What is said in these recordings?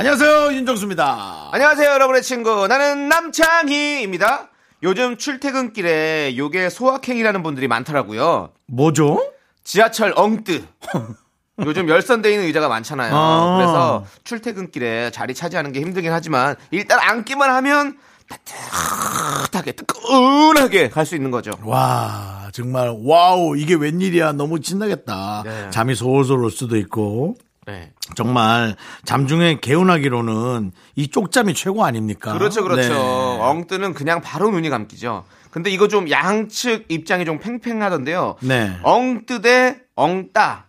안녕하세요 윤정수입니다. 안녕하세요, 여러분의 친구. 나는 남창희입니다. 요즘 출퇴근길에 요게 소확행이라는 분들이 많더라고요. 뭐죠? 지하철 엉뜨. 요즘 열선돼 있는 의자가 많잖아요. 아. 그래서 출퇴근길에 자리 차지하는 게 힘들긴 하지만 일단 앉기만 하면 따뜻하게 뜨끈하게 갈 수 있는 거죠. 와 정말 와우 이게 웬일이야 너무 신나겠다. 네. 잠이 솔솔 올 수도 있고 네. 정말 잠 중에 개운하기로는 이 쪽잠이 최고 아닙니까? 그렇죠, 그렇죠. 네. 엉뜨는 그냥 바로 눈이 감기죠. 근데 이거 좀 양측 입장이 좀 팽팽하던데요. 네. 엉뜨 대 엉따.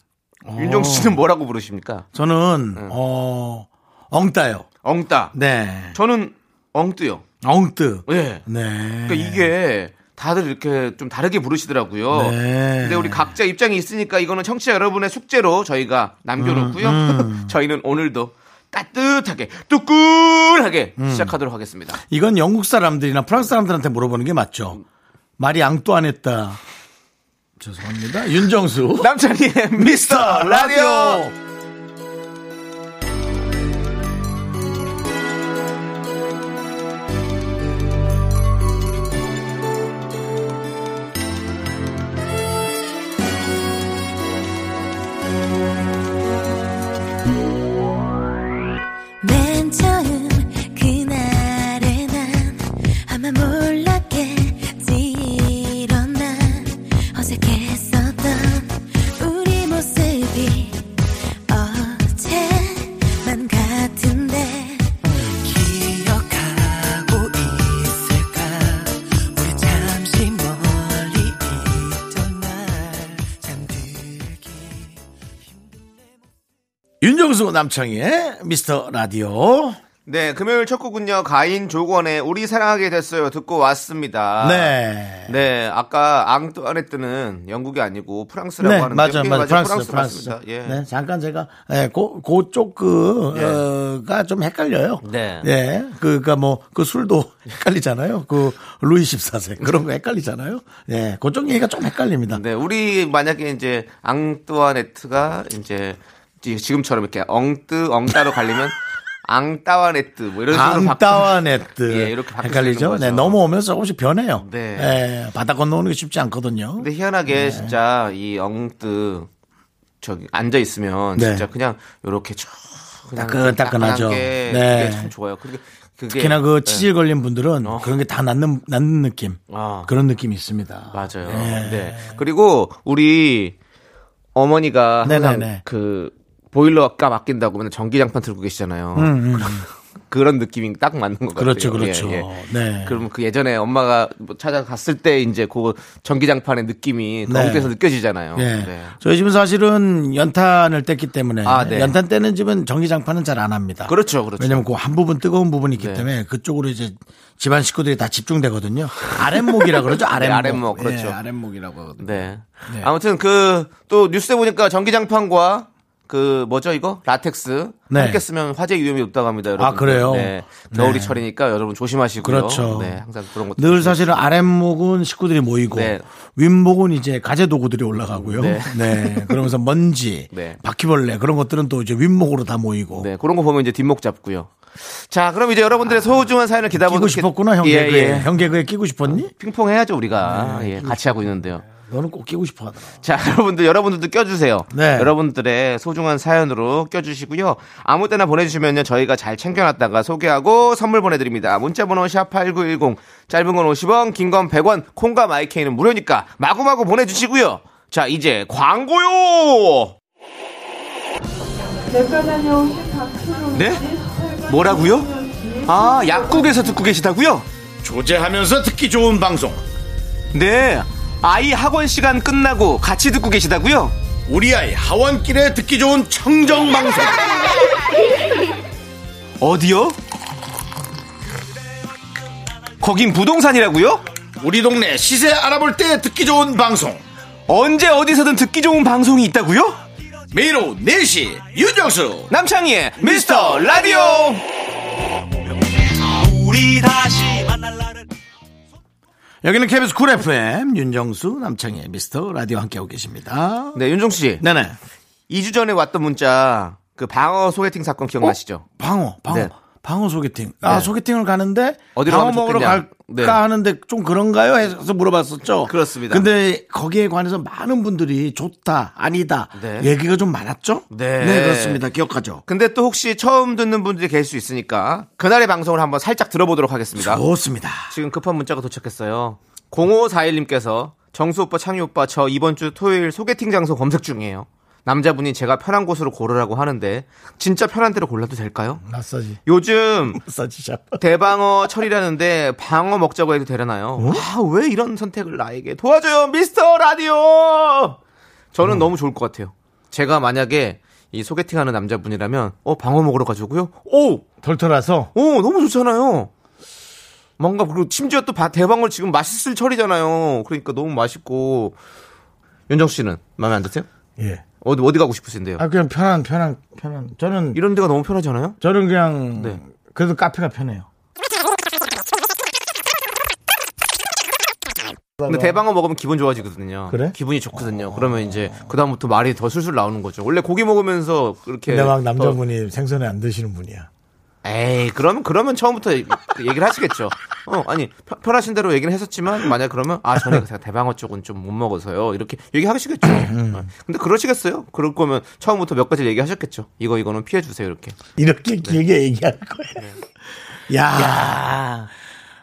윤정수 씨는 뭐라고 부르십니까? 저는 네. 어 엉따요. 엉따. 네. 저는 엉뜨요. 엉뜨. 예. 네. 그러니까 이게 다들 이렇게 좀 다르게 부르시더라고요. 네. 근데 우리 각자 입장이 있으니까 이거는 청취자 여러분의 숙제로 저희가 남겨놓고요. 음, 저희는 오늘도 따뜻하게 뜨끈하게 음. 시작하도록 하겠습니다. 이건 영국 사람들이나 프랑스 사람들한테 물어보는 게 맞죠. 말이 앙뚜 안 했다. 죄송합니다. 윤정수. 남창희의 미스터 라디오. 윤정수 남창희의 미스터 라디오. 네, 금요일 첫 곡은요. 가인 조건의 우리 사랑하게 됐어요. 듣고 왔습니다. 네. 네, 아까 앙뚜아네뜨는 영국이 아니고 프랑스라고 네, 하는데 맞아, 맞아. 프랑스, 프랑스 프랑스. 맞습니다. 예. 네, 잠깐 제가, 예, 고, 그쪽 그, 예. 어, 가 좀 헷갈려요. 네. 예, 그니까 뭐, 그 술도 헷갈리잖아요. 그, 루이 14세. 그런 거 헷갈리잖아요. 예, 그쪽 얘기가 좀 헷갈립니다. 네, 우리 만약에 이제 앙뚜아네트가 이제 지금처럼 이렇게 엉뜨 엉따로 갈리면 앙따와네트 뭐 이런 식으로 앙따와 네트. 예, 이렇게 헷갈리죠? 네, 넘어오면서 조금씩 변해요. 네. 예, 바다 건너오는 게 쉽지 않거든요. 근데 희한하게 네. 진짜 이 엉뜨 저기 앉아 있으면 네. 진짜 그냥 요렇게 쭉 따끈따끈하죠. 네. 참 좋아요. 그게 그게 특히나 그 네. 치질 걸린 분들은 어. 그런 게 다 낫는, 낫는 느낌. 아. 그런 느낌이 있습니다. 맞아요. 네. 네. 그리고 우리 어머니가 항상 네네네. 그 보일러가 맡긴다고 맨날 전기장판 들고 계시잖아요. 그런 느낌이 딱 맞는 것 같아요. 음, 그렇죠, 그렇죠. 예, 예. 네. 그럼 그 예전에 엄마가 뭐 찾아갔을 때 이제 그 전기장판의 느낌이 네. 거기에서 느껴지잖아요. 예. 네. 저희 집은 사실은 연탄을 뗐기 때문에 아, 네. 연탄 떼는 집은 전기장판은 잘 안 합니다. 그렇죠, 그렇죠. 왜냐면 그 한 부분 뜨거운 부분이 있기 네. 때문에 그쪽으로 이제 집안 식구들이 다 집중되거든요. 아랫목이라 그러죠. 아랫목. 아랫목, 그렇죠. 예, 아랫목이라고 하거든요. 네. 네. 아무튼 그 또 뉴스에 보니까 전기장판과 그 뭐죠 이거 라텍스 네. 함께 쓰면 화재 위험이 높다고 합니다. 여러분. 아, 그래요? 네. 겨울이 네. 철이니까 여러분 조심하시고요. 그렇죠. 네, 항상 그런 것도 늘 사실은 아랫목은 식구들이 모이고 네. 윗목은 이제 가재 도구들이 올라가고요. 네. 네. 그러면서 먼지, 네. 바퀴벌레 그런 것들은 또 이제 윗목으로 다 모이고. 네, 그런 거 보면 이제 뒷목 잡고요. 자, 그럼 이제 여러분들의 소중한 사연을 기다보고 끼고 싶었구나 형 예, 개그에. 예. 형 개그에 끼고 싶었니? 핑퐁 해야죠 우리가. 예, 같이 하고 있는데요. 너는 꼭 끼고 싶어 하더라. 자, 여러분들, 여러분들도 껴주세요. 네. 여러분들의 소중한 사연으로 껴주시고요. 아무 때나 보내주시면요. 저희가 잘 챙겨놨다가 소개하고 선물 보내드립니다. 문자번호 샵8910, 짧은 건 50원, 긴 건 100원, 콩과 마이케이는 무료니까 마구마구 보내주시고요. 자, 이제 광고요! 네? 뭐라고요? 아, 약국에서 듣고 계시다고요? 조제하면서 듣기 좋은 방송. 네. 아이 학원 시간 끝나고 같이 듣고 계시다고요? 우리 아이 하원길에 듣기 좋은 청정 방송. 어디요? 거긴 부동산이라고요? 우리 동네 시세 알아볼 때 듣기 좋은 방송. 언제 어디서든 듣기 좋은 방송이 있다고요? 매일 오후 4시 윤정수 남창희의 미스터 라디오 여기는 KBS Cool FM 윤정수 남창희의 미스터 라디오 함께하고 계십니다. 네 윤정수 씨 네네. 2주 전에 왔던 문자 그 방어 소개팅 사건 기억나시죠? 방어, 방어, 네. 방어 소개팅. 아 네. 소개팅을 가는데 어디로 방어 먹으러 좋겠냐? 갈까 네. 하는데 좀 그런가요? 해서 물어봤었죠. 그렇습니다. 근데 거기에 관해서 많은 분들이 좋다, 아니다 네. 얘기가 좀 많았죠. 네. 그렇습니다. 기억하죠. 근데 또 혹시 처음 듣는 분들이 계실 수 있으니까 그날의 방송을 한번 살짝 들어보도록 하겠습니다. 좋습니다. 지금 급한 문자가 도착했어요. 0541님께서 정수 오빠, 창희 오빠, 저 이번 주 토요일 소개팅 장소 검색 중이에요. 남자분이 제가 편한 곳으로 고르라고 하는데 진짜 편한 대로 골라도 될까요? 마사지, 요즘 마사지 샵. 대방어 철이라는데 방어 먹자고 해도 되려나요? 아, 왜 이런 선택을 나에게 도와줘요, 미스터 라디오! 저는 너무 좋을 것 같아요. 제가 만약에 이 소개팅 하는 남자분이라면, 어, 방어 먹으러 가지고요? 오! 털털해서 오, 너무 좋잖아요. 뭔가, 그리고 심지어 또 바- 대방어 지금 맛있을 철이잖아요. 그러니까 너무 맛있고. 윤정수 씨는 마음에 안 드세요? 예. 어디, 어디 가고 싶으신데요? 아 그냥 편한, 편한, 편한. 저는 이런 데가 너무 편하지 않아요? 저는 그냥 네. 그래도 카페가 편해요. 근데 대방어 먹으면 기분 좋아지거든요. 그래? 기분이 좋거든요. 그러면 이제 그다음부터 말이 더 술술 나오는 거죠. 원래 고기 먹으면서 그렇게 근데 막 더- 남자분이 생선에 안 드시는 분이야. 에이, 그러면 그러면 처음부터 얘기를 하시겠죠. 어, 아니 편- 편하신 대로 얘기를 했었지만 만약 그러면 아 전에 제가 대방어 쪽은 좀 못 먹어서요. 이렇게 얘기하시겠죠. 음. 어. 근데 그러시겠어요? 그럴 거면 처음부터 몇 가지 얘기하셨겠죠. 이거 이거는 피해 주세요 이렇게. 이렇게 네. 길게 얘기할 거야. 야,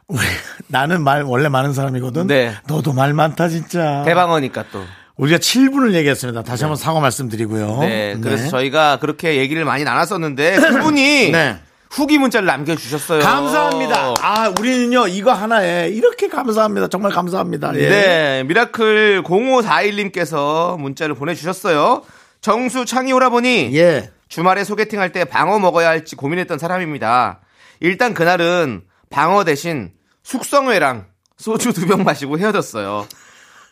우리, 나는 말 원래 많은 사람이거든. 네. 너도 말 많다 진짜. 대방어니까 또. 우리가 7분을 얘기했습니다. 다시 한번 사과 말씀드리고요. 네, 그래서 저희가 그렇게 얘기를 많이 나눴었는데 그분이 네. 후기 문자를 남겨주셨어요. 감사합니다. 아, 우리는요 이거 하나에 이렇게 감사합니다. 정말 감사합니다. 예. 네, miracle 0541님께서 문자를 보내주셨어요. 정수 창희 오라버니 예. 주말에 소개팅 할 때 방어 먹어야 할지 고민했던 사람입니다. 일단 그날은 방어 대신 숙성회랑 소주 두 병 마시고 헤어졌어요.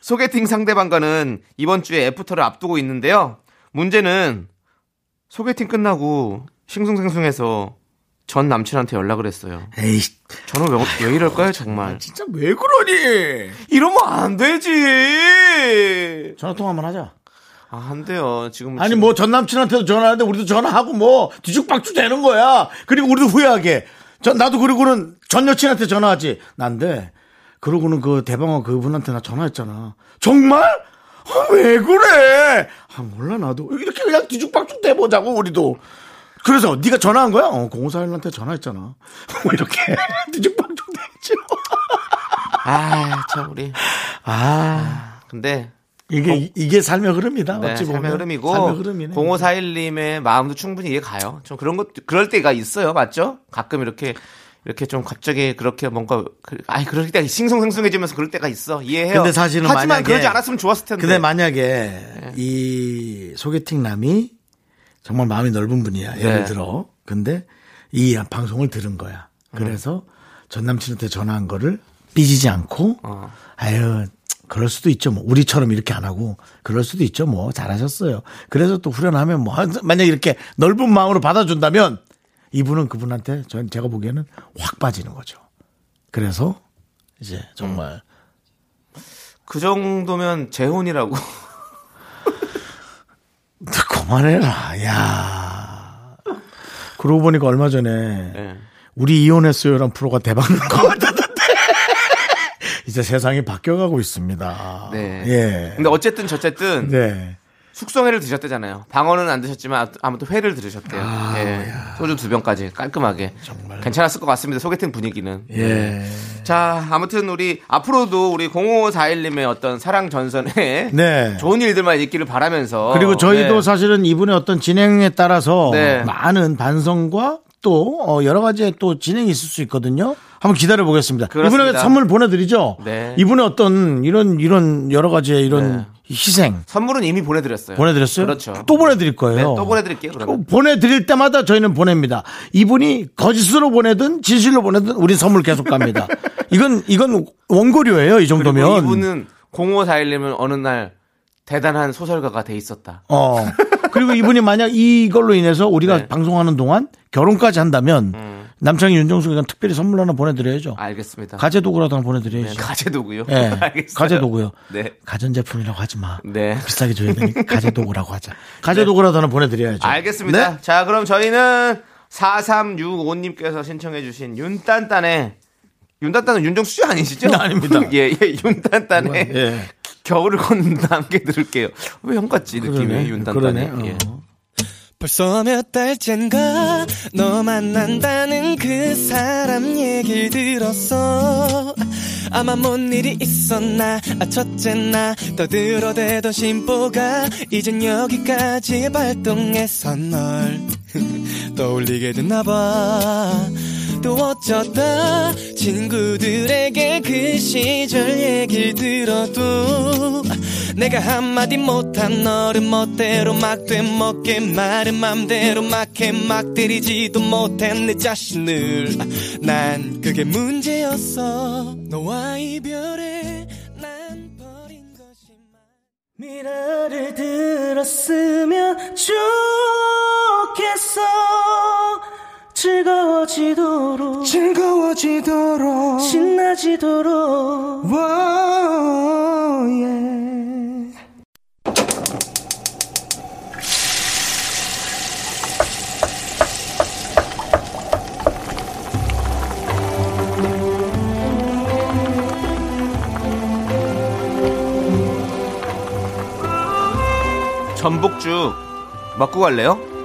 소개팅 상대방과는 이번 주에 애프터를 앞두고 있는데요. 문제는 소개팅 끝나고 싱숭생숭해서 전 남친한테 연락을 했어요. 에이, 저는 왜, 왜 이럴까요, 정말? 진짜 왜 그러니? 이러면 안 되지. 전화 통화 한번 하자. 아, 안 돼요. 지금 아니 지금- 뭐 전 남친한테도 전화하는데 우리도 전화하고 뭐 뒤죽박죽 되는 거야. 그리고 우리도 후회하게. 전 나도 그러고는 전 여친한테 전화하지. 난데 그러고는 그 대방어 그분한테 나 전화했잖아. 정말? 아, 왜 그래? 아 몰라 나도 이렇게 그냥 뒤죽박죽 돼보자고 우리도. 그래서 네가 전화한 거야? 어, 공사일한테 전화했잖아. 뭐 이렇게 뒤죽박죽 됐죠. 아, 참 우리. 아 근데 이게 이게 삶의 흐름이다. 네, 어찌 보면 삶의 흐름이고 삶의 흐름이네. 0541님의 마음도 충분히 이해 가요. 좀 그런 것 그럴 때가 있어요. 맞죠? 가끔 이렇게 이렇게 좀 갑자기 그렇게 뭔가 그- 아이 그럴 때 싱숭생숭해지면서 그럴 때가 있어. 이해해요. 근데 사실은 하지만 만약에- 그러지 않았으면 좋았을 텐데. 근데 만약에 이 소개팅 남이 정말 마음이 넓은 분이야. 예를 네. 들어. 근데 이 방송을 들은 거야. 그래서 전 남친한테 전화한 거를 삐지지 않고 어. 아유 그럴 수도 있죠. 뭐 우리처럼 이렇게 안 하고 그럴 수도 있죠. 뭐 잘하셨어요. 그래서 또 후련하면 뭐 만약 이렇게 넓은 마음으로 받아준다면 이분은 그분한테 전 제가 보기에는 확 빠지는 거죠. 그래서 이제 정말 그 정도면 재혼이라고. 그만해라. 야. 그러고 보니까 얼마 전에 네. 우리 이혼했어요란 프로가 대박 난것 같았는데 이제 세상이 바뀌어가고 있습니다. 네. 예. 근데 어쨌든 저쨌든 네. 숙성회를 드셨대잖아요. 방어는 안 드셨지만 아무튼 회를 들으셨대요. 아, 예. 소주 두 병까지 깔끔하게. 괜찮았을 것 같습니다. 소개팅 분위기는. 예. 자, 아무튼 우리 앞으로도 우리 0541님의 어떤 사랑 전선에 네. 좋은 일들만 있기를 바라면서 그리고 저희도 네. 사실은 이분의 어떤 진행에 따라서 네. 많은 반성과 또 어, 여러 가지의 또 진행이 있을 수 있거든요. 한번 기다려 보겠습니다. 이분에게 선물 보내드리죠. 네. 이분의 어떤 이런 이런 여러 가지의 이런 네. 희생 선물은 이미 보내드렸어요. 보내드렸어요? 그렇죠. 또 보내드릴 거예요. 네, 또 보내드릴게요. 그러면. 또 보내드릴 때마다 저희는 보냅니다. 이분이 거짓으로 보내든 진실로 보내든 우린 선물 계속 갑니다. 이건 이건 원고료예요. 이 정도면. 이분은 0541님은 어느 날 대단한 소설가가 돼 있었다. 어. 그리고 이분이 만약 이걸로 인해서 우리가 네. 방송하는 동안 결혼까지 한다면 음. 남창희 윤정수가 특별히 선물 하나 보내드려야죠. 알겠습니다. 가재 도구라도 하나 네, 보내드려야죠. 가재 도구요. 예. 알겠어요. 가재 도구요. 네. 가전 제품이라고 하지 마. 네. 비싸게 줘야 되니까 가재 도구라고 하자. 가재 도구라도 하나 보내드려야죠. 알겠습니다. 네? 자, 그럼 저희는 4365님께서 신청해주신 윤딴딴의 윤딴딴은 윤정수 씨 아니시죠? 네, 아닙니다. 예, 예, 윤딴딴의 예. 겨울을 걷는다 함께 들을게요. 왜 형 같지 느낌이 그러네. 윤딴딴이. 그러네. 예. 어. 벌써 몇 달째인가? 너 만난다는 그 사람 얘기 들었어. 아마 뭔 일이 있었나? 아 첫째 나 떠들어대던 심보가 이젠 여기까지 발동해서 널 떠올리게 됐나봐 또 어쩌다 친구들에게 그 시절 얘기 들어도 내가 한마디 못한 너를 멋대로 막 되먹게 말은 맘대로 막해 막 때리지도 못한 내 자신을. 난 그게 문제였어. 너와 이별에 난 버린 것이만 미라를 들었으면 좋겠어 즐거워지도록 즐거워지도록. 신나지도록. 전복죽 먹고 갈래요?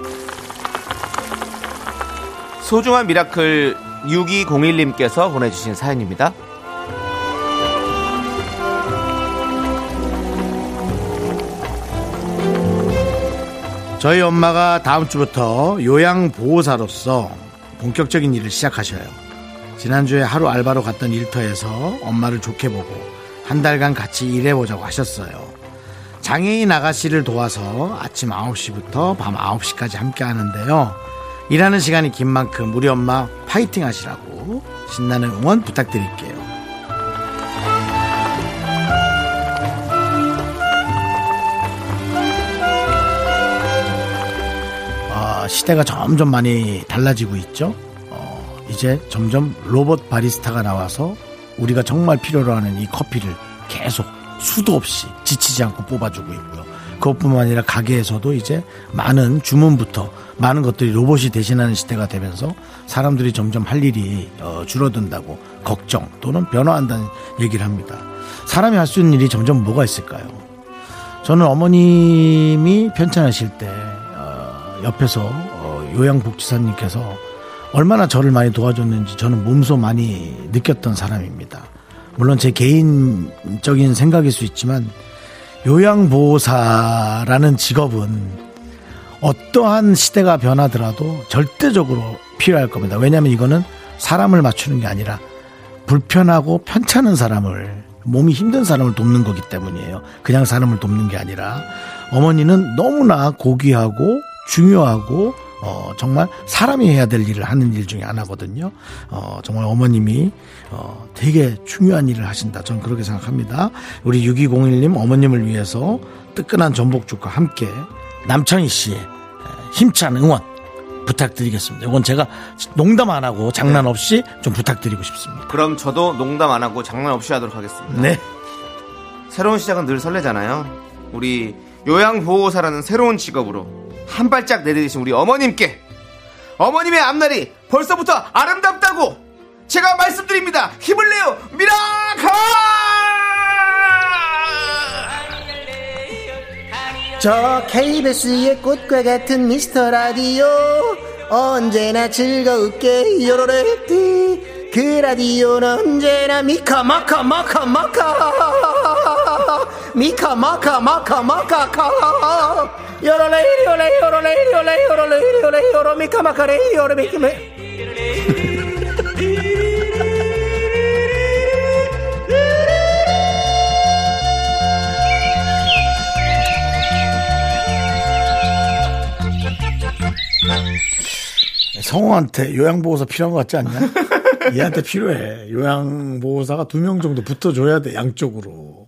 소중한 miracle 6201님께서 보내주신 사연입니다. 저희 엄마가 다음 주부터 요양보호사로서 본격적인 일을 시작하셔요. 지난주에 하루 알바로 갔던 일터에서 엄마를 좋게 보고 한 달간 같이 일해보자고 하셨어요. 장애인 아가씨를 도와서 아침 9시부터 밤 9시까지 함께 하는데요. 일하는 시간이 긴 만큼 우리 엄마 파이팅 하시라고 신나는 응원 부탁드릴게요. 아, 시대가 점점 많이 달라지고 있죠. 어, 이제 점점 로봇 바리스타가 나와서 우리가 정말 필요로 하는 이 커피를 계속 수도 없이 지치지 않고 뽑아주고 있고요. 그것뿐만 아니라 가게에서도 이제 많은 주문부터 많은 것들이 로봇이 대신하는 시대가 되면서 사람들이 점점 할 일이 어, 줄어든다고 걱정 또는 변화한다는 얘기를 합니다. 사람이 할 수 있는 일이 점점 뭐가 있을까요? 저는 어머님이 편찮으실 때 어, 옆에서 어, 요양복지사님께서 얼마나 저를 많이 도와줬는지 저는 몸소 많이 느꼈던 사람입니다. 물론 제 개인적인 생각일 수 있지만 요양보호사라는 직업은 어떠한 시대가 변하더라도 절대적으로 필요할 겁니다. 왜냐하면 이거는 사람을 맞추는 게 아니라 불편하고 편찮은 사람을 몸이 힘든 사람을 돕는 거기 때문이에요. 그냥 사람을 돕는 게 아니라 어머니는 너무나 고귀하고 중요하고 어, 정말 사람이 해야 될 일을 하는 일 중에 하나거든요. 어, 정말 어머님이 어, 되게 중요한 일을 하신다. 저는 그렇게 생각합니다. 우리 6201님 어머님을 위해서 뜨끈한 전복죽과 함께 남창희 씨의 힘찬 응원 부탁드리겠습니다. 이건 제가 농담 안 하고 장난 없이 좀 부탁드리고 싶습니다. 그럼 저도 농담 안 하고 장난 없이 하도록 하겠습니다. 네. 새로운 시작은 늘 설레잖아요. 우리 요양보호사라는 새로운 직업으로 한 발짝 내디디신 우리 어머님께 어머님의 앞날이 벌써부터 아름답다고 제가 말씀드립니다. 힘을 내요. miracle! 저 KBS의 꽃과 같은 미스터 라디오. 언제나 즐거울게 요로레띠. 그 라디오는 언제나 미카 마카 마카 마카. 미카 마카 마카 마카카. 요로레 요로레 요로레 요로레 요로레 요로 미카 마카 레 요로 미카 성우한테 요양보호사 필요한 것 같지 않냐? 얘한테 필요해. 요양보호사가 두 명 정도 붙어줘야 돼, 양쪽으로.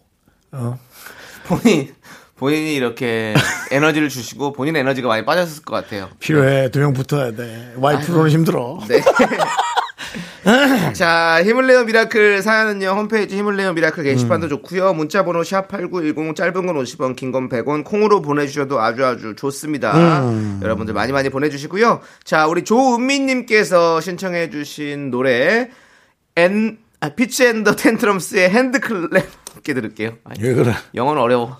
본인 본인이 이렇게 에너지를 주시고 본인 에너지가 많이 빠졌을 것 같아요. 필요해. 두 명 붙어야 돼. 와이프로는 힘들어. 네. 자, 힘을 내요 miracle 사연은요, 홈페이지 힘을 내요 miracle 게시판도 좋고요 문자 번호 샵8910, 짧은 건 50원, 긴 건 100원, 콩으로 보내 주셔도 아주 아주 좋습니다. 여러분들 많이 많이 보내 주시고요. 자, 우리 조은미님께서 신청해 주신 노래, 엔, 아, Fitz and the Tantrums의 HandClap 함께 들을게요. 아니, 왜 그래? 영어는 어려워.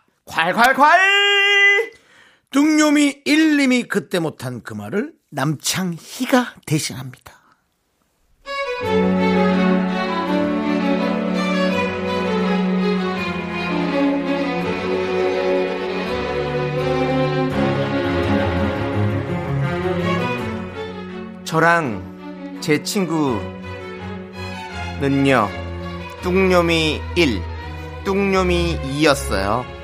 콸콸콸! 뚱요미 1님이 그때 못한 그 말을 남창희가 대신합니다. 저랑 제 친구는요, 뚱놈이 1, 뚱놈이 2였어요.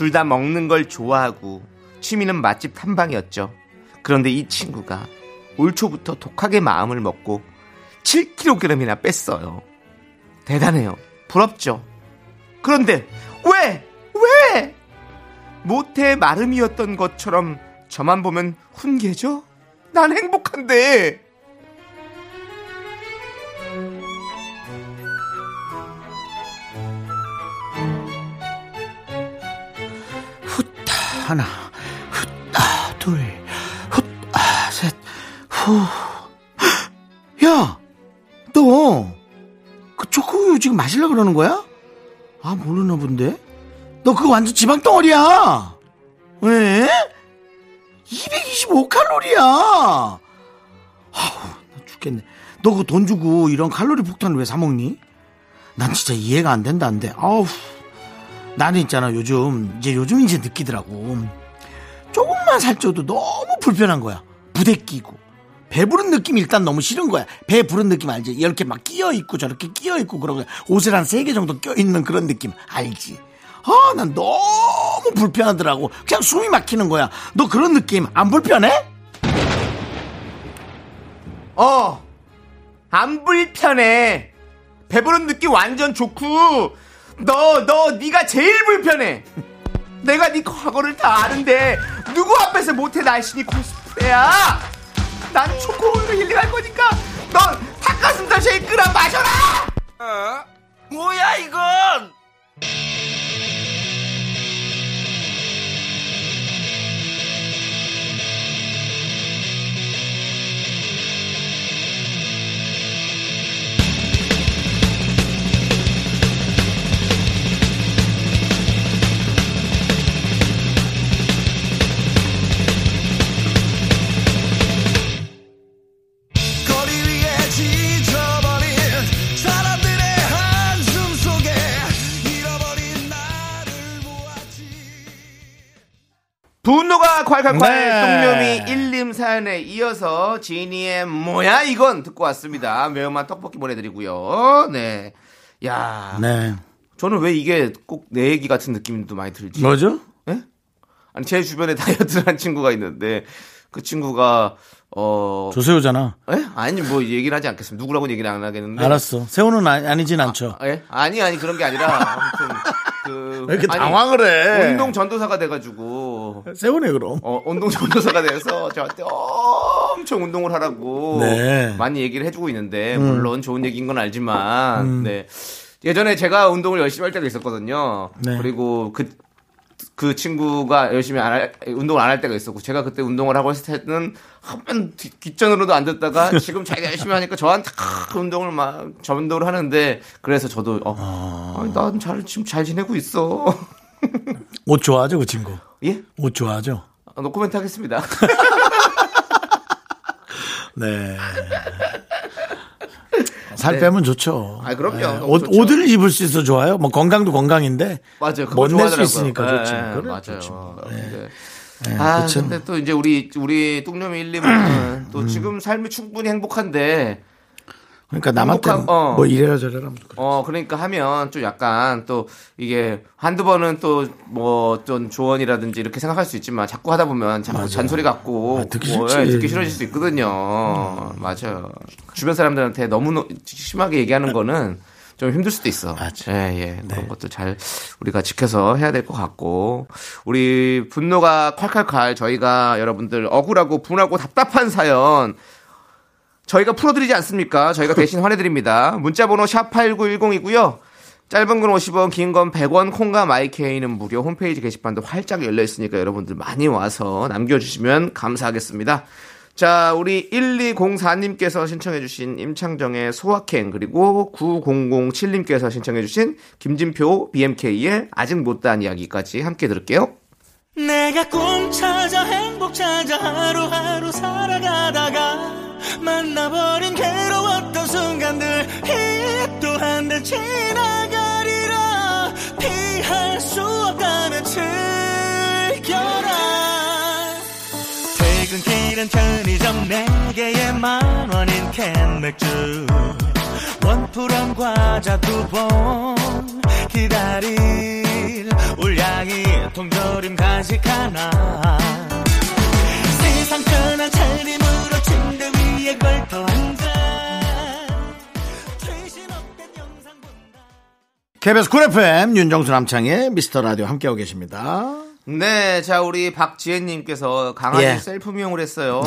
둘 다 먹는 걸 좋아하고, 취미는 맛집 탐방이었죠. 그런데 이 친구가 올 초부터 독하게 마음을 먹고 7kg이나 뺐어요. 대단해요. 부럽죠? 그런데, 왜? 왜? 모태 마름이었던 것처럼 저만 보면 훈계죠? 난 행복한데. 하나, 훗 아, 둘, 훗 아, 셋, 후. 야, 너, 그 초코우유 지금 마시려고 그러는 거야? 아, 모르나 본데? 너 그거 완전 지방 덩어리야! 왜? 225칼로리야! 아우, 나 죽겠네. 너 그 돈 주고 이런 칼로리 폭탄을 왜 사먹니? 난 진짜 이해가 안 된다, 안 돼. 아우. 나는 있잖아 요즘. 이제 요즘 이제 느끼더라고. 조금만 살쪄도 너무 불편한 거야. 부대 끼고. 배부른 느낌이 일단 너무 싫은 거야. 배 부른 느낌 알지? 이렇게 막 끼어 있고 저렇게 끼어 있고 그러고 옷을 한 세 개 정도 껴 있는 그런 느낌 알지? 아 난 너무 불편하더라고. 그냥 숨이 막히는 거야. 너 그런 느낌 안 불편해? 어, 안 불편해. 배부른 느낌 완전 좋고, 너, 너, 네가 제일 불편해. 내가 네 과거를 다 아는데, 누구 앞에서 못해 날씬이 코스프레야? 난 초코우유로 힐링할 거니까, 넌 닭가슴살 쉐이크나 마셔라! 어? 뭐야, 이건! 분노가 콸콸콸 네. 똥념이 1님 사연에 이어서 지니의 뭐야 이건 듣고 왔습니다. 매운맛 떡볶이 보내드리고요. 네. 야 네 저는 왜 이게 꼭 내 얘기 같은 느낌도 많이 들지? 뭐죠? 예? 아니 제 주변에 다이어트를 한 친구가 있는데 그 친구가 어 조세호잖아. 에? 아니 뭐 얘기를 하지 않겠습니다. 누구라고 는 얘기를 안 하겠는데. 알았어. 세호는 아니, 아니진 않죠. 아, 예? 아니 아니 그런 게 아니라 아무튼 그왜 이렇게 아니, 당황을 해? 운동 전도사가 돼가지고 세호네 그럼. 어, 운동 전도사가 돼서 저한테 엄청 운동을 하라고 네. 음. 많이 얘기를 해주고 있는데 물론 좋은 얘기인 건 알지만 네. 예전에 제가 운동을 열심히 할 때가 있었거든요. 네. 그리고 그, 그 친구가 열심히 안 할, 운동을 안 할 때가 있었고 제가 그때 운동을 하고 했을 때는 한 번 뒷전으로도 안 듣다가 지금 자기가 열심히 하니까 저한테 크, 운동을 막 전도를 하는데 그래서 저도 어, 아, 난잘 지금 잘 지내고 있어. 옷 좋아하죠 그 친구. 예? 옷 좋아하죠. 아, 노코멘트 하겠습니다. 네. 살 네. 빼면 좋죠. 아, 그럼요. 네. 옷, 좋죠. 옷을 입을 수 있어 좋아요. 뭐 건강도 건강인데 맞아요. 그거 못낼 수. 있으니까 예, 좋지. 예, 그래, 맞아요. 좋지 뭐. 네. 네, 아, 그렇죠. 근데 또 이제 우리 우리 뚱념이 1, 2는 음. 또 지금 삶이 충분히 행복한데 그러니까 남한테 어. 뭐 이래라 저래라 그래. 어 그러니까 하면 좀 약간 또 이게 한두 번은 또 뭐 어떤 조언이라든지 이렇게 생각할 수 있지만 자꾸 하다 보면 자꾸 잔소리 같고 아, 듣기 뭐. 예, 듣기 싫어질 수 있거든요. 맞아요. 주변 사람들한테 너무 노- 심하게 얘기하는 거는 좀 힘들 수도 있어. 맞아. 예, 예. 그런 것도 잘 우리가 지켜서 해야 될 것 같고. 우리 분노가 콸콸콸 저희가 여러분들 억울하고 분하고 답답한 사연 저희가 풀어드리지 않습니까? 저희가 대신 화내드립니다. 문자번호 샵8910이고요. 짧은 건 50원, 긴 건 100원, 콩과 마이케이는 무료 홈페이지 게시판도 활짝 열려 있으니까 여러분들 많이 와서 남겨주시면 감사하겠습니다. 자, 우리 1204님께서 신청해주신 임창정의 소확행, 그리고 9007님께서 신청해주신 김진표 BMK의 아직 못다한 이야기까지 함께 들을게요. 내가 꿈 찾아 행복 찾아 하루하루 살아가다가 만나버린 괴로웠던 순간들 이 또한 달 지나가리라. 피할 수 없다면 즐겨라. 퇴근길은 편의점 4개에 만원인 캔맥주. 원플원 과자 두 봉 기다릴 울 냥이 통조림 간식 하나. 세상 편한 차림으로 침대 위 에 걸터 앉아 KBS 쿨 FM 윤정수 남창의 미스터 라디오 함께하고 계십니다. 네, 자 우리 박지혜님께서 강아지 예. 셀프 미용을 했어요.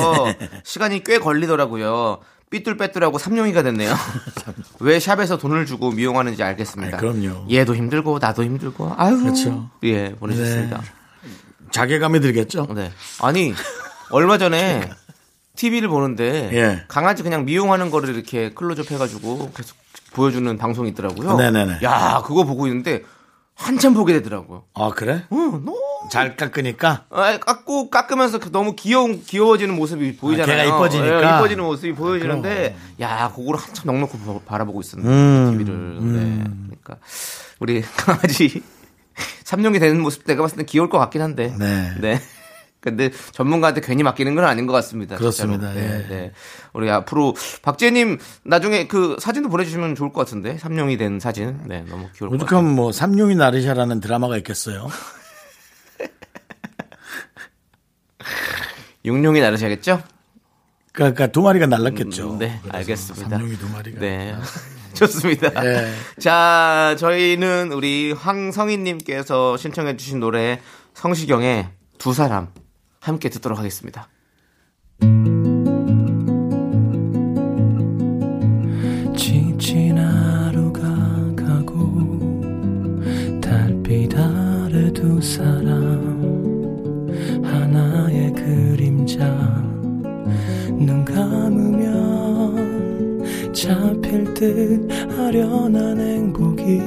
시간이 꽤 걸리더라고요. 삐뚤빼뚤하고 삼룡이가 됐네요. 왜 샵에서 돈을 주고 미용하는지 알겠습니다. 아이, 그럼요. 얘도 힘들고 나도 힘들고 아유. 그렇죠. 예, 보내셨습니다. 자괴감이 들겠죠. 네. 아니 얼마 전에 TV를 보는데 예. 강아지 그냥 미용하는 거를 이렇게 클로즈업 해가지고 계속 보여주는 방송이 있더라고요. 네네네. 야, 그거 보고 있는데 한참 보게 되더라고요. 아 그래? 어, 너무 잘 깎으니까 아, 깎고 깎으면서 그 너무 귀여운 귀여워지는 모습이 보이잖아요. 걔가 이뻐지니까. 예, 이뻐지는 모습이 보여지는데 야, 그거를 한참 넉넉히 보- 바라보고 있었는데 음, TV를. 네. 그러니까 우리 강아지 삼룡이 되는 모습 내가 봤을 때 귀여울 것 같긴 한데. 네. 근데 전문가한테 괜히 맡기는 건 아닌 것 같습니다. 그렇습니다. 네, 예. 네. 우리 앞으로 박재님 나중에 그 사진도 보내주시면 좋을 것 같은데 삼룡이 된 사진. 네, 너무 귀여울 것 같아요. 뭐 삼룡이 나르샤라는 드라마가 있겠어요. 육룡이 나르셔야겠죠? 그러니까 두 마리가 날랐겠죠. 음, 네, 알겠습니다. 삼룡이 두 마리가. 네. 좋습니다. 네. 자, 저희는 우리 황성희님께서 신청해주신 노래 성시경의 두 사람 함께 듣도록 하겠습니다. 지친 하루가 가고 달빛 아래 두 사람 하나의 그림자 눈 감으면 잡힐 듯 아련한 행복이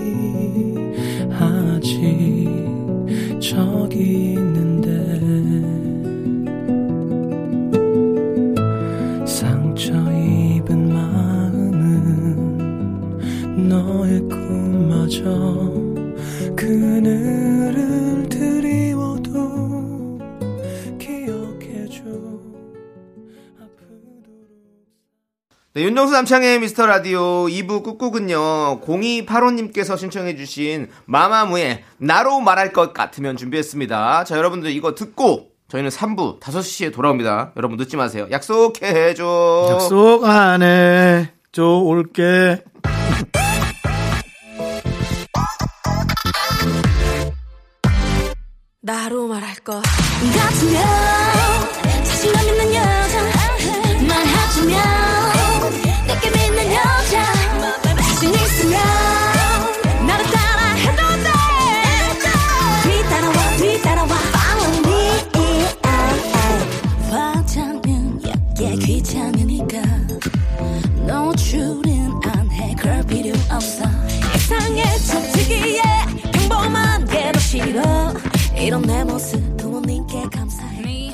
아직 저기 있는 꿈마저 그늘을 드리워도 기억해줘 아프도록 네, 윤정수 남창의 미스터 라디오 2부 꾹꾹은요, 0285님께서 신청해주신 마마무의 나로 말할 것 같으면 준비했습니다. 자, 여러분들 이거 듣고 저희는 3부 5시에 돌아옵니다. 여러분 늦지 마세요. 약속해줘. 약속 안에 좋을게. 나로 말할 것 같으면 자신감 있는 여자. 말하자면 내게 믿는 여자. 자신 있으면 나를 따라 해도 돼. 뒤따라와 뒤따라와. Follow me. 화장은 얇게 귀찮으니까 노출은 안해. 그럴 필요 없어. 이상해 참 특이해. 평범한 게 더 싫어 이런 내 모습 부모님께 감사해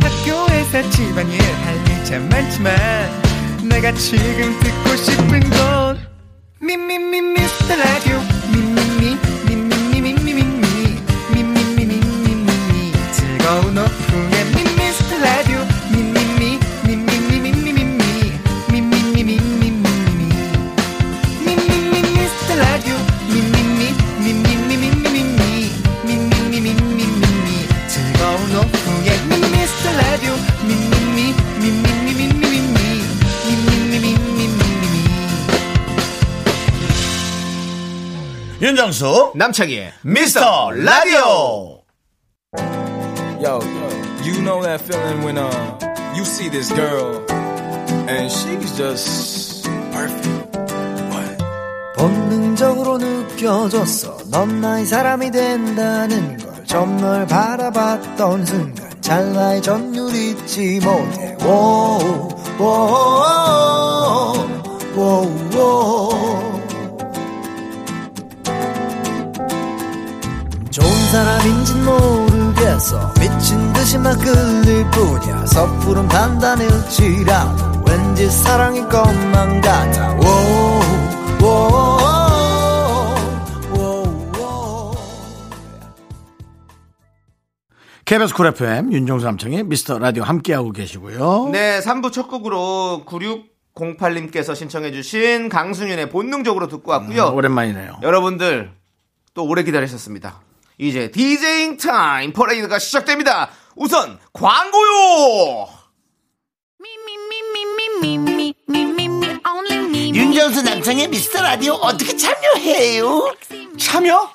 학교에서 집안일 할일참 많지만 내가 지금 듣고 싶은 건 미미미 미스터 라디오 미미미 미미미 미미미 미미미 미미미 즐거운 오후 윤정수 남창희의 미스터 라디오. Yo, you know that feeling when uh you see this girl and she's just perfect. What? 본능적으로 느껴졌어 넌 나의 사람이 된다는 걸널 바라봤던 순간 찰나의 전율 잊지 못해 워우, 워우, 워 사람인진 모르겠어 미친 듯이 막 끌릴 뿐이야 섣부른 판단일지라도 왠지 사랑일 것만 같아 워우, 워우, 워우, 워우. KBS 쿨 FM 윤정수 남창의 미스터 라디오 함께하고 계시고요. 네, 3부 첫 곡으로 9608님께서 신청해 주신 강승윤의 본능적으로 듣고 왔고요. 음, 오랜만이네요. 여러분들 또 오래 기다리셨습니다. 이제 디제잉 타임 퍼레이드가 시작됩니다. 우선 광고요. 윤정수 남창의 미스터 라디오 어떻게 참여해요? 참여?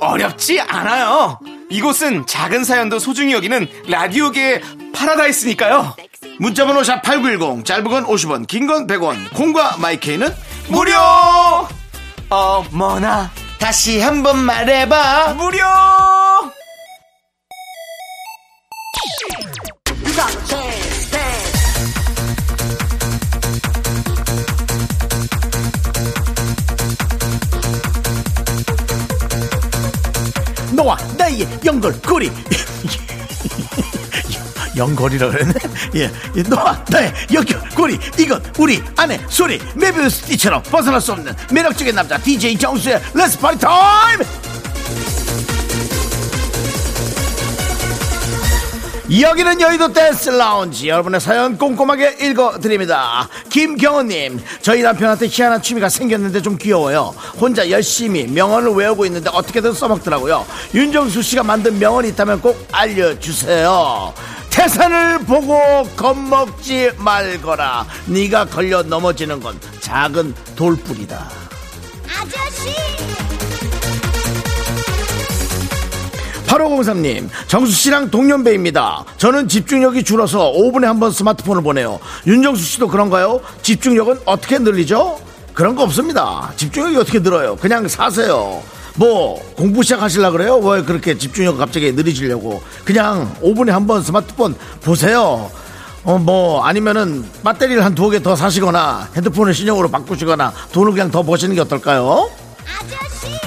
어렵지 않아요. 이곳은 작은 사연도 소중히 여기는 라디오계의 파라다이스니까요. 문자번호 샵 8910 짧은 건 50원 긴 건 100원 콩과 마이케이는 무료! 어머나 다시 한번 말해봐 무료! 너와 나의 연결고리 연결이라 그랬네. 예. 예, 너와 나의 연결 고리 이건 우리 안의 소리 뫼비우스 띠처럼 벗어날 수 없는 매력적인 남자 DJ 정수의 Let's party time 여기는 여의도 댄스 라운지. 여러분의 사연 꼼꼼하게 읽어드립니다. 김경호님 저희 남편한테 희한한 취미가 생겼는데 좀 귀여워요. 혼자 열심히 명언을 외우고 있는데 어떻게든 써먹더라고요. 윤정수씨가 만든 명언이 있다면 꼭 알려주세요 태산을 보고 겁먹지 말거라 네가 걸려 넘어지는 건 작은 돌뿌리다 아저씨 8503님, 정수 씨랑 동년배입니다. 저는 집중력이 줄어서 5분에 한 번 스마트폰을 보내요. 윤정수 씨도 그런가요? 집중력은 어떻게 늘리죠? 그런 거 없습니다. 집중력이 어떻게 늘어요? 그냥 사세요. 뭐 공부 시작하실라 그래요? 왜 그렇게 집중력 갑자기 느리시려고? 그냥 5분에 한 번 스마트폰 보세요. 어, 뭐, 아니면은, 배터리를 한 두어 개 더 사시거나, 핸드폰을 신형으로 바꾸시거나, 돈을 그냥 더 버시는 게 어떨까요? 아저씨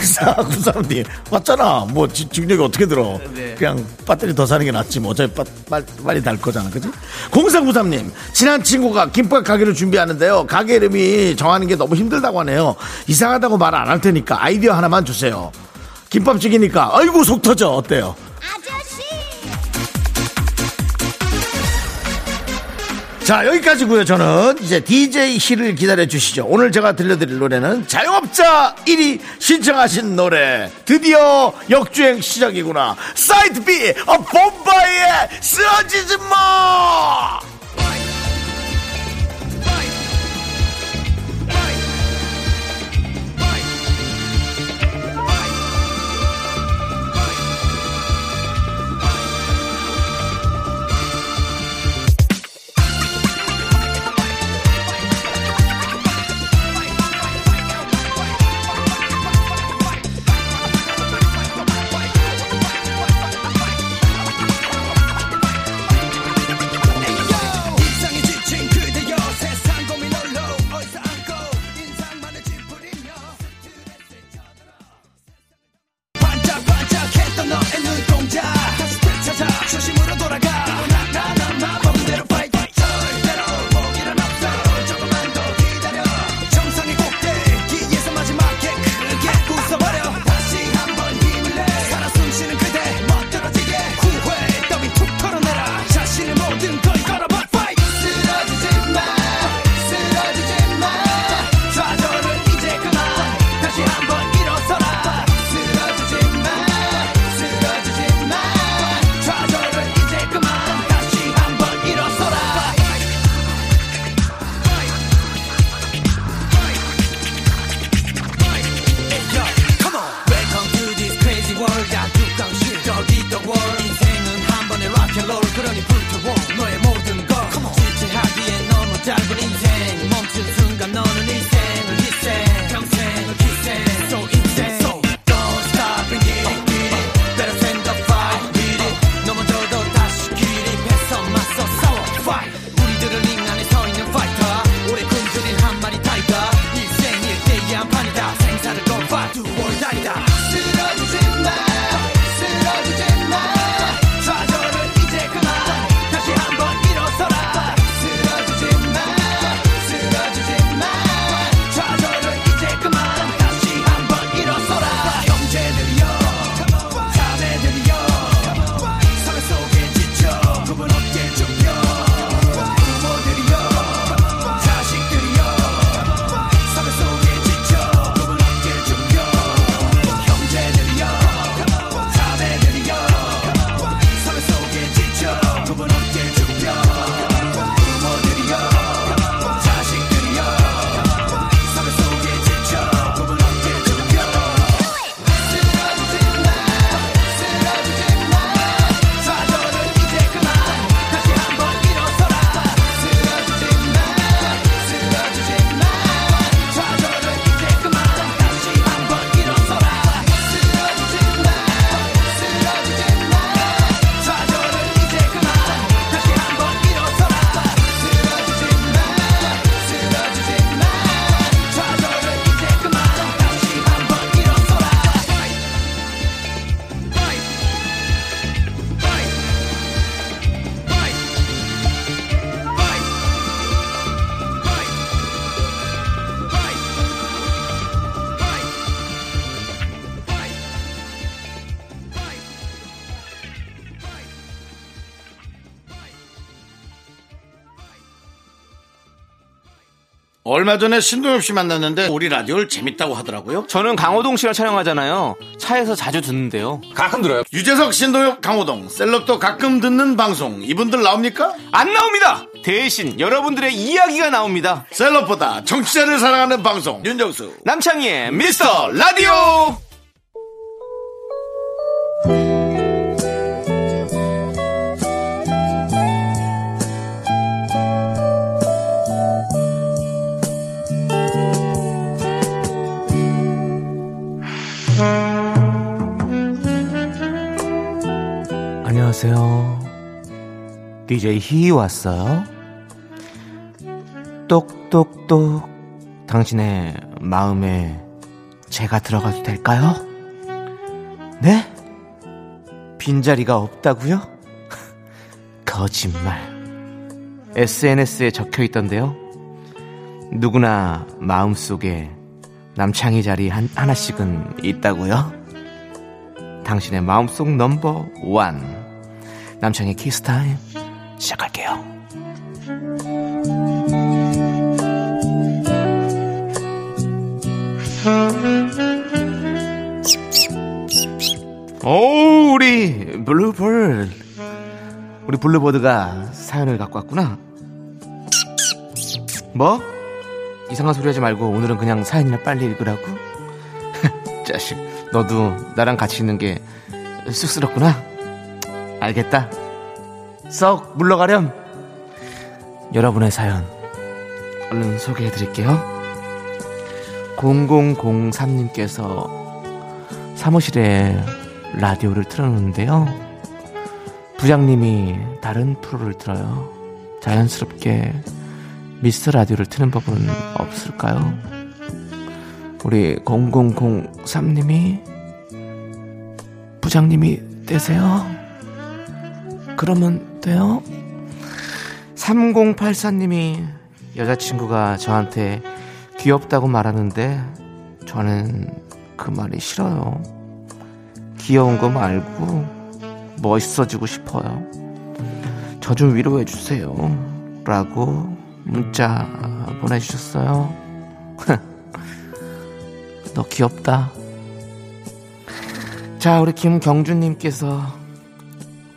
거기서 그 사람들이 맞잖아. 뭐 지, 중력이 어떻게 들어? 네. 그냥 배터리 더 사는 게 낫지. 뭐 어차피 빠, 빨리, 빨리 달 거잖아. 그지? 공사구삼님 친한 친구가 김밥 가게를 준비하는데요. 가게 이름이 정하는 게 너무 힘들다고 하네요. 이상하다고 말 안 할 테니까 아이디어 하나만 주세요. 김밥 죽이니까 아이고 속 터져 어때요? 자, 여기까지고요 저는 이제 DJ 힐을 기다려 주시죠. 오늘 제가 들려드릴 노래는 자영업자 1위 신청하신 노래. 드디어 역주행 시작이구나. 사이트 B, 어, 본바이에 쓰러지지 마! 얼마 전에 신동엽 씨 만났는데 우리 라디오를 재밌다고 하더라고요. 저는 강호동 씨랑 촬영하잖아요. 차에서 자주 듣는데요. 가끔 들어요. 유재석, 신동엽, 강호동 셀럽도 가끔 듣는 방송 이분들 나옵니까? 안 나옵니다. 대신 여러분들의 이야기가 나옵니다. 셀럽보다 정치자를 사랑하는 방송 윤정수 남창희의 미스터 라디오. 안녕하세요. DJ 히히 왔어요. 똑똑똑 당신의 마음에 제가 들어가도 될까요? 네? 빈자리가 없다고요? 거짓말. SNS에 적혀 있던데요. 누구나 마음속에 남창희 자리 한, 하나씩은 있다고요? 당신의 마음속 number one. 남창의 키스타임 시작할게요 오 우리 블루버드 우리 블루버드가 사연을 갖고 왔구나 뭐? 이상한 소리 하지 말고 오늘은 그냥 사연이나 빨리 읽으라고? 자식 너도 나랑 같이 있는 게 쑥스럽구나 알겠다. 썩 물러가렴. 여러분의 사연 얼른 소개해 드릴게요. 0003님께서 사무실에 라디오를 틀어놓는데요. 부장님이 다른 프로를 틀어요. 자연스럽게 미스터 라디오를 트는 법은 없을까요? 우리 0003님이 부장님이 되세요? 그러면 돼요? 3084님이 여자친구가 저한테 귀엽다고 말하는데 저는 그 말이 싫어요. 귀여운 거 말고 멋있어지고 싶어요. 저 좀 위로해 주세요. 라고 문자 보내주셨어요. 너 귀엽다. 자, 우리 김경주님께서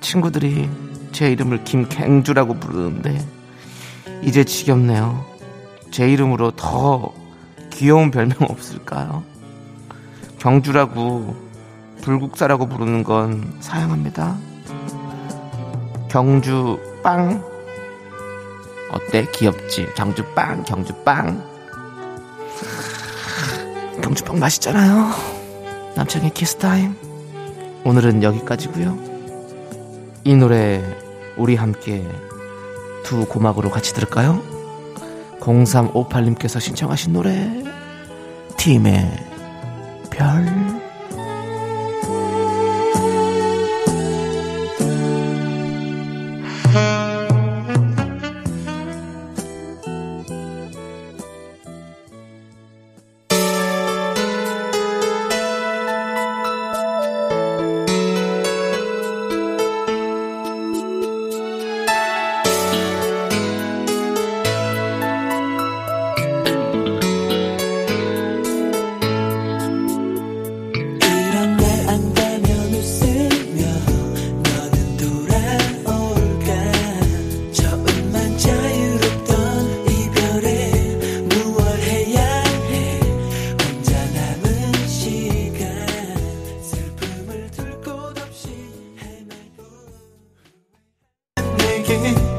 친구들이 제 이름을 김갱주라고 부르는데 이제 지겹네요. 제 이름으로 더 귀여운 별명 없을까요? 경주라고 불국사라고 부르는 건 사양합니다. 경주 빵 어때? 귀엽지? 경주 빵, 경주 빵. 경주 빵 맛있잖아요. 남창의 키스타임. 오늘은 여기까지고요. 이 노래 우리 함께 두 고막으로 같이 들을까요? 0358님께서 신청하신 노래 팀의 별 내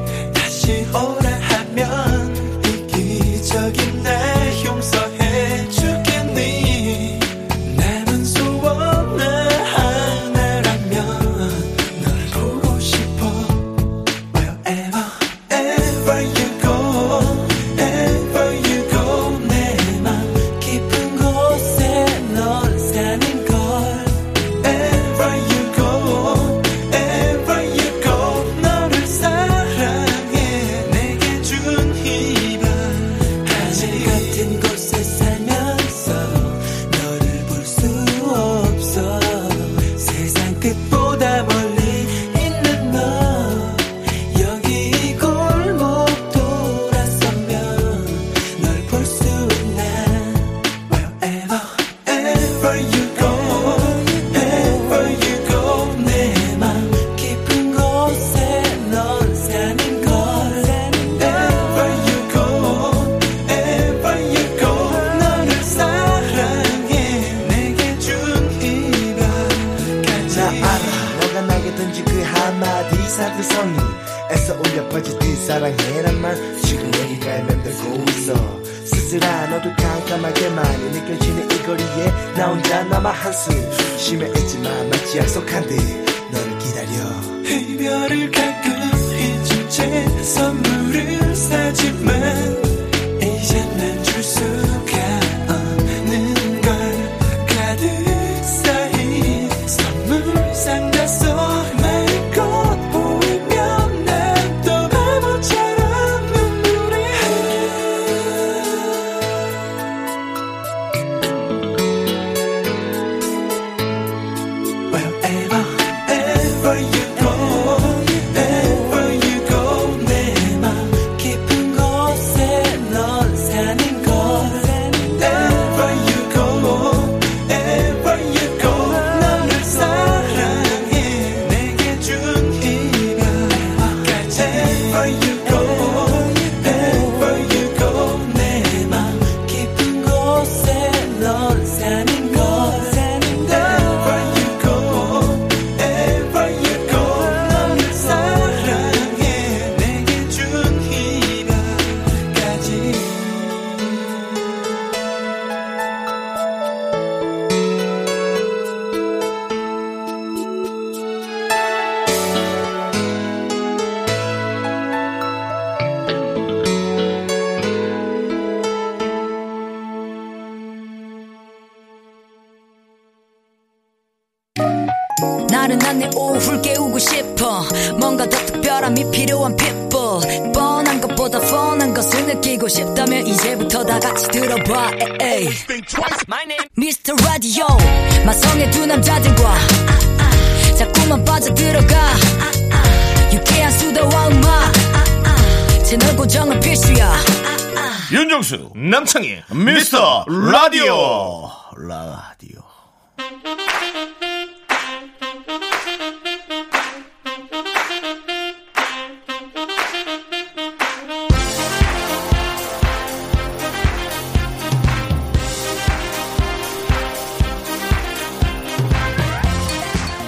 윤정수 남창희 미스터 라디오. 라디오.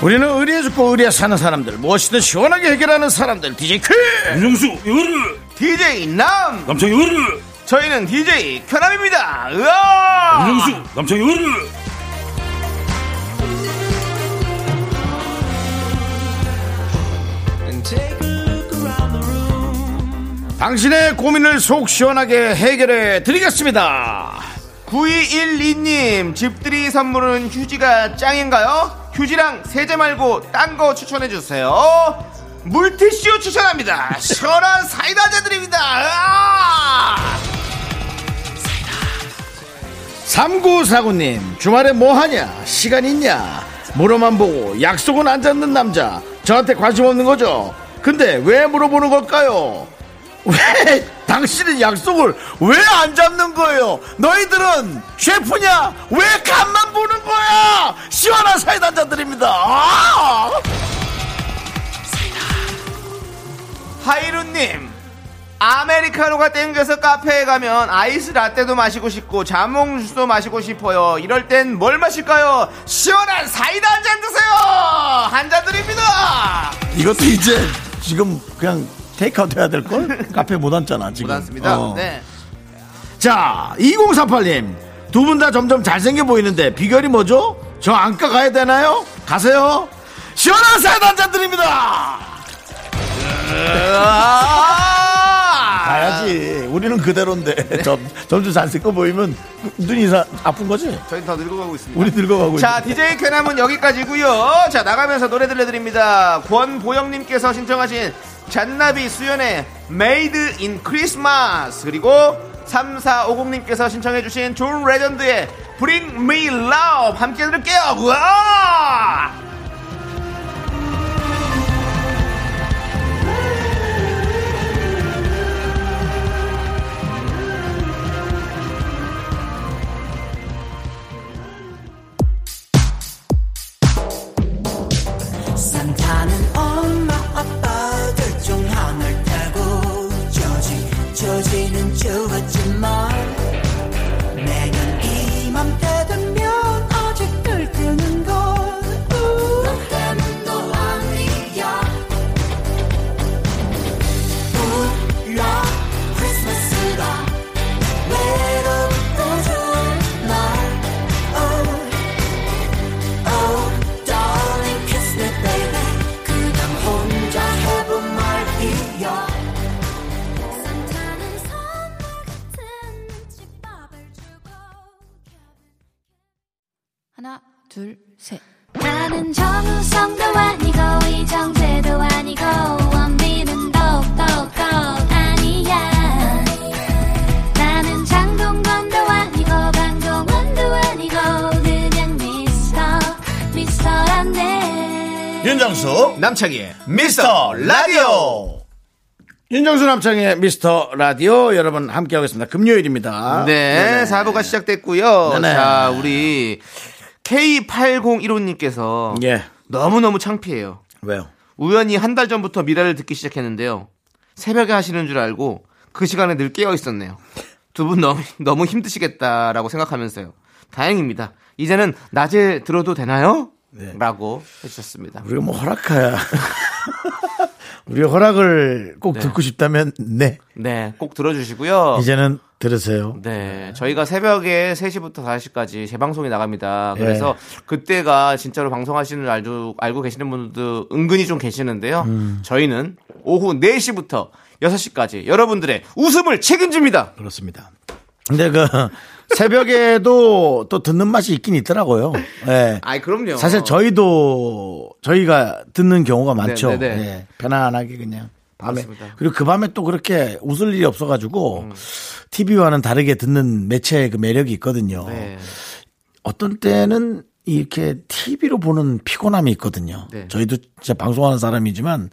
우리는 의리에 죽고 의리에 사는 사람들 무엇이든 시원하게 해결하는 사람들 DJ 퀴 윤정수 이거를. DJ 남! 남창희 이거를 저희는 DJ 쾌남입니다 으아 윤정수 남창희 room. 당신의 고민을 속 시원하게 해결해 드리겠습니다 9212님 집들이 선물은 휴지가 짱인가요? 휴지랑 세제 말고 딴 거 추천해 주세요 물티슈 추천합니다 시원한 사이다 한잔 드립니다 으아! 3949님 주말에 뭐하냐? 시간 있냐? 물어만 보고 약속은 안 잡는 남자. 저한테 관심 없는 거죠? 근데 왜 물어보는 걸까요? 왜 당신은 약속을 왜 안 잡는 거예요? 너희들은 셰프냐? 왜 간만 보는 거야? 시원한 드립니다. 아! 하이루님 아메리카노가 땡겨서 카페에 가면 아이스 라떼도 마시고 싶고 자몽 주스도 마시고 싶어요 이럴 땐 뭘 마실까요? 시원한 사이다 한 잔 드세요 한 잔 드립니다 이것도 이제 지금 그냥 테이크아웃 해야 될 걸 카페 못 앉잖아 지금 못 앉습니다 어. 네. 자, 2048님. 두 분 다 점점 잘생겨 보이는데 비결이 뭐죠? 저 안가 가야 되나요? 가세요. 시원한 사이다 한 잔 드립니다. 아~ 가야지. 우리는 그대로인데. 점, 점점 잘생겨 보이면 눈이 사- 아픈 거지? 저희 더 늙어가고 있습니다 우리 늙어가고 자, 있는데. DJ 쾌남은 여기까지고요. 자, 나가면서 노래 들려드립니다. 권보영님께서 신청하신 잔나비 수연의 Made in Christmas 그리고 3450님께서 신청해주신 존 레전드의 Bring Me Love 함께 들을게요. 우와! 저지는 하나 둘 셋. 나는 정우성도 아니고 이정재도 아니고 원빈은 더욱더 아니야 나는 장동건도 아니고 강동원도 아니고 그냥 미스터 미스터란데 윤정수, 남창희의 미스터 라디오. 윤정수 남창의 미스터 라디오 여러분 함께하고 있습니다. 금요일입니다. 네, 사부가 시작됐고요. 네네. 자, 우리 K8015님께서 예. 너무너무 창피해요. 왜요? 우연히 한 달 전부터 미라를 듣기 시작했는데요. 새벽에 하시는 줄 알고 그 시간에 늘 깨어 있었네요. 두 분 너무, 너무 힘드시겠다라고 생각하면서요. 다행입니다. 이제는 낮에 들어도 되나요? 라고 해주셨습니다. 우리가 뭐 허락해야. 우리 허락을 꼭 네. 듣고 싶다면, 네. 네, 꼭 들어주시고요. 이제는 들으세요. 네, 저희가 새벽에 3시부터 4시까지 재방송이 나갑니다. 예. 그래서 그때가 진짜로 방송하시는 줄 알고, 알고 계시는 분들도 은근히 좀 계시는데요. 음. 저희는 오후 4시부터 6시까지 여러분들의 웃음을 책임집니다. 그렇습니다. 근데 그, 새벽에도 또 듣는 맛이 있긴 있더라고요. 예. 아이, 그럼요. 사실 저희도 저희가 듣는 경우가 많죠. 네, 네, 네. 예, 편안하게 그냥 밤에 맞습니다. 그리고 그 밤에 또 그렇게 웃을 일이 없어가지고 음. TV와는 다르게 듣는 매체의 그 매력이 있거든요. 네. 어떤 때는 이렇게 TV로 보는 피곤함이 있거든요. 네. 저희도 진짜 방송하는 사람이지만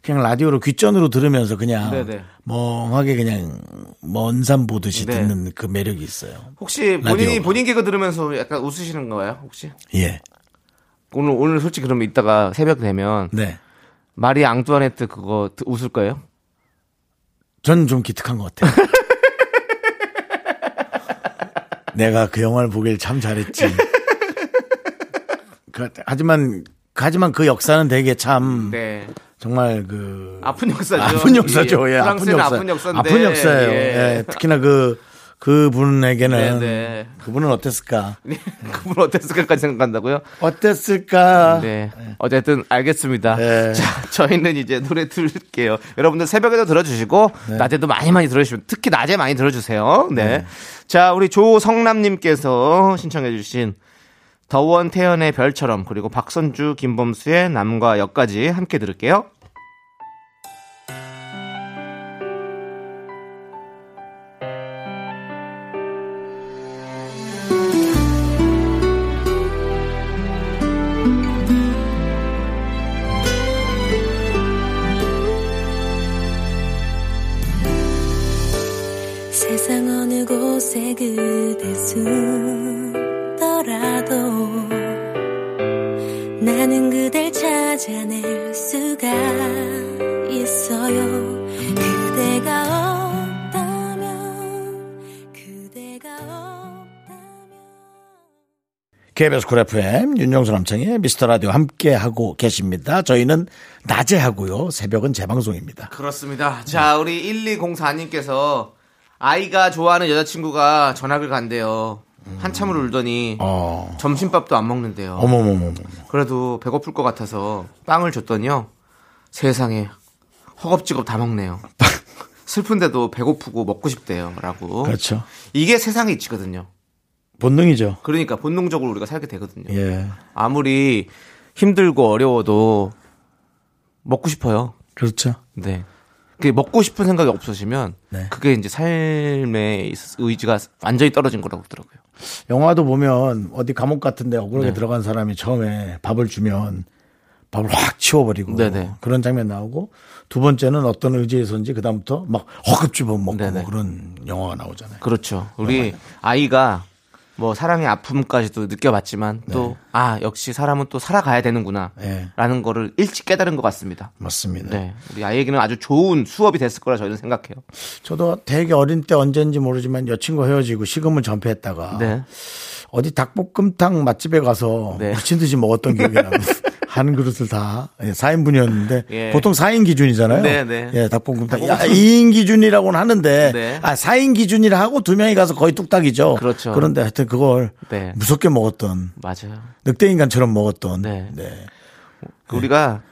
그냥 라디오로 귓전으로 들으면서 그냥 네, 네. 멍하게 그냥 먼 산 보듯이 네. 듣는 그 매력이 있어요. 혹시 본인이 라디오가. 본인 개그 들으면서 약간 웃으시는 거예요? 혹시? 예. 오늘, 오늘 솔직히 그러면 이따가 새벽 되면 네. 마리 앙뚜아네트 그거 드- 웃을 거예요? 전 좀 기특한 것 같아요. 내가 그 영화를 보길 참 잘했지. 그, 하지만 하지만 그 역사는 되게 참 네. 정말 그 아픈 역사죠. 아픈 역사죠. 예, 아픈 프랑스는 역사. 아픈 역사인데. 아픈 역사예요. 예. 예, 특히나 그 그분에게는 네, 네. 그분은 어땠을까? 그분 어땠을까까지 생각한다고요? 어땠을까? 네. 어쨌든 알겠습니다. 네. 자, 저희는 이제 노래 들을게요. 여러분들 새벽에도 들어주시고 낮에도 많이 많이 들어주시면 특히 낮에 많이 들어주세요. 네. 자, 우리 조성남님께서 신청해주신 더원 태연의 별처럼 그리고 박선주 김범수의 남과 역까지 함께 들을게요. KBS 쿨 FM 윤정수 남창의 미스터 라디오 함께 하고 계십니다. 저희는 낮에 하고요. 새벽은 재방송입니다. 그렇습니다. 자, 우리 1204님께서 아이가 좋아하는 여자친구가 전학을 간대요. 한참을 울더니 어. 점심밥도 안 먹는데요. 어머머머머. 그래도 배고플 것 같아서 빵을 줬더니요. 세상에 허겁지겁 다 먹네요. 슬픈데도 배고프고 먹고 싶대요. 라고. 그렇죠. 이게 세상의 이치거든요. 본능이죠. 그러니까 본능적으로 우리가 살게 되거든요. 예. 아무리 힘들고 어려워도 먹고 싶어요. 그렇죠. 네. 그 먹고 싶은 생각이 없어지면 네. 그게 이제 삶의 의지가 완전히 떨어진 거라고 그러더라고요. 영화도 보면 어디 감옥 같은데 억울하게 네. 들어간 사람이 처음에 밥을 주면 밥을 확 치워버리고 네네. 그런 장면 나오고 두 번째는 어떤 의지에서인지 그 다음부터 막 허겁지겁 먹고. 뭐 그런 영화가 나오잖아요. 그렇죠. 우리 아이가 뭐 사랑의 아픔까지도 느껴봤지만 또 아 역시 사람은 또 살아가야 되는구나 네. 라는 거를 일찍 깨달은 것 같습니다. 맞습니다. 네, 우리 아이에게는 아주 좋은 수업이 됐을 거라 저희는 생각해요. 저도 되게 어린 때 언제인지 모르지만 여친과 헤어지고 식음을 전폐했다가 네, 어디 닭볶음탕 맛집에 가서 네. 미친 듯이 먹었던 기억이 납니다. 한 그릇을 다 예, 4인분이었는데 예. 보통 4인 기준이잖아요. 네, 네. 예, 닭볶음탕. 야, 2인 기준이라고는 하는데 네. 아, 4인 기준이라 하고 두 명이 가서 거의 뚝딱이죠. 그렇죠. 그런데 하여튼 그걸 네. 무섭게 먹었던 맞아요. 늑대 인간처럼 먹었던 네. 네. 그 우리가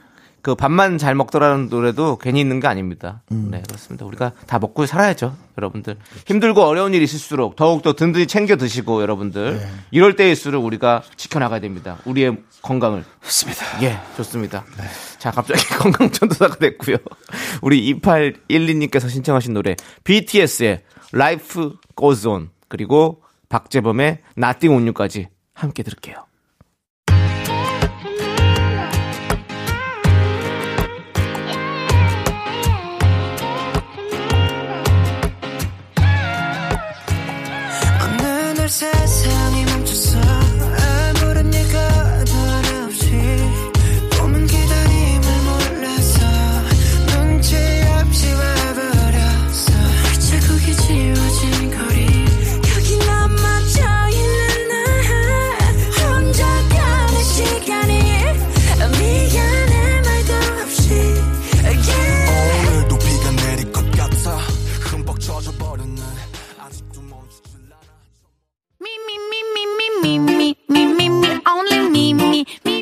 그 밥만 잘 먹더라는 노래도 괜히 있는 게 아닙니다. 음. 네, 그렇습니다. 우리가 다 먹고 살아야죠, 여러분들. 힘들고 어려운 일이 있을수록 더욱더 든든히 챙겨 드시고, 여러분들. 네. 이럴 때일수록 우리가 지켜나가야 됩니다. 우리의 건강을. 좋습니다. 예, 좋습니다. 자, 갑자기 건강 전도사가 됐고요. 우리 2812님께서 신청하신 노래 BTS의 Life Goes On 그리고 박재범의 Nothing on You까지 함께 들을게요.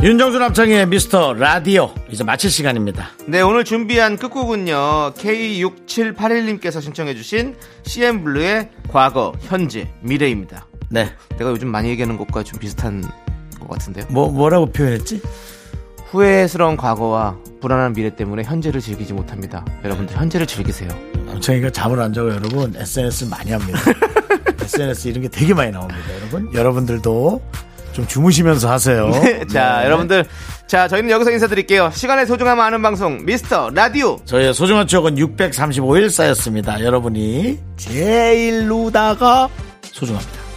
윤정수 남창의 미스터 라디오 이제 마칠 시간입니다 네, 오늘 준비한 끝곡은요. K6781님께서 신청해주신 CM블루의 과거, 현재, 미래입니다. 네 내가 요즘 많이 얘기하는 것과 좀 비슷한 것 같은데요. 뭐, 뭐라고 표현했지? 후회스러운 과거와 불안한 미래 때문에 현재를 즐기지 못합니다. 여러분들 현재를 즐기세요. 남창이가 잠을 안 자고 여러분 SNS를 많이 합니다 SNS 이런 게 되게 많이 나옵니다 여러분 여러분들도 좀 주무시면서 하세요 자, 네. 여러분들. 자, 저희는 여기서 인사드릴게요. 시간의 소중함 아는 방송, 미스터 라디오. 저희의 소중한 추억은 635일 쌓였습니다. 여러분이 제일 루다가 소중합니다.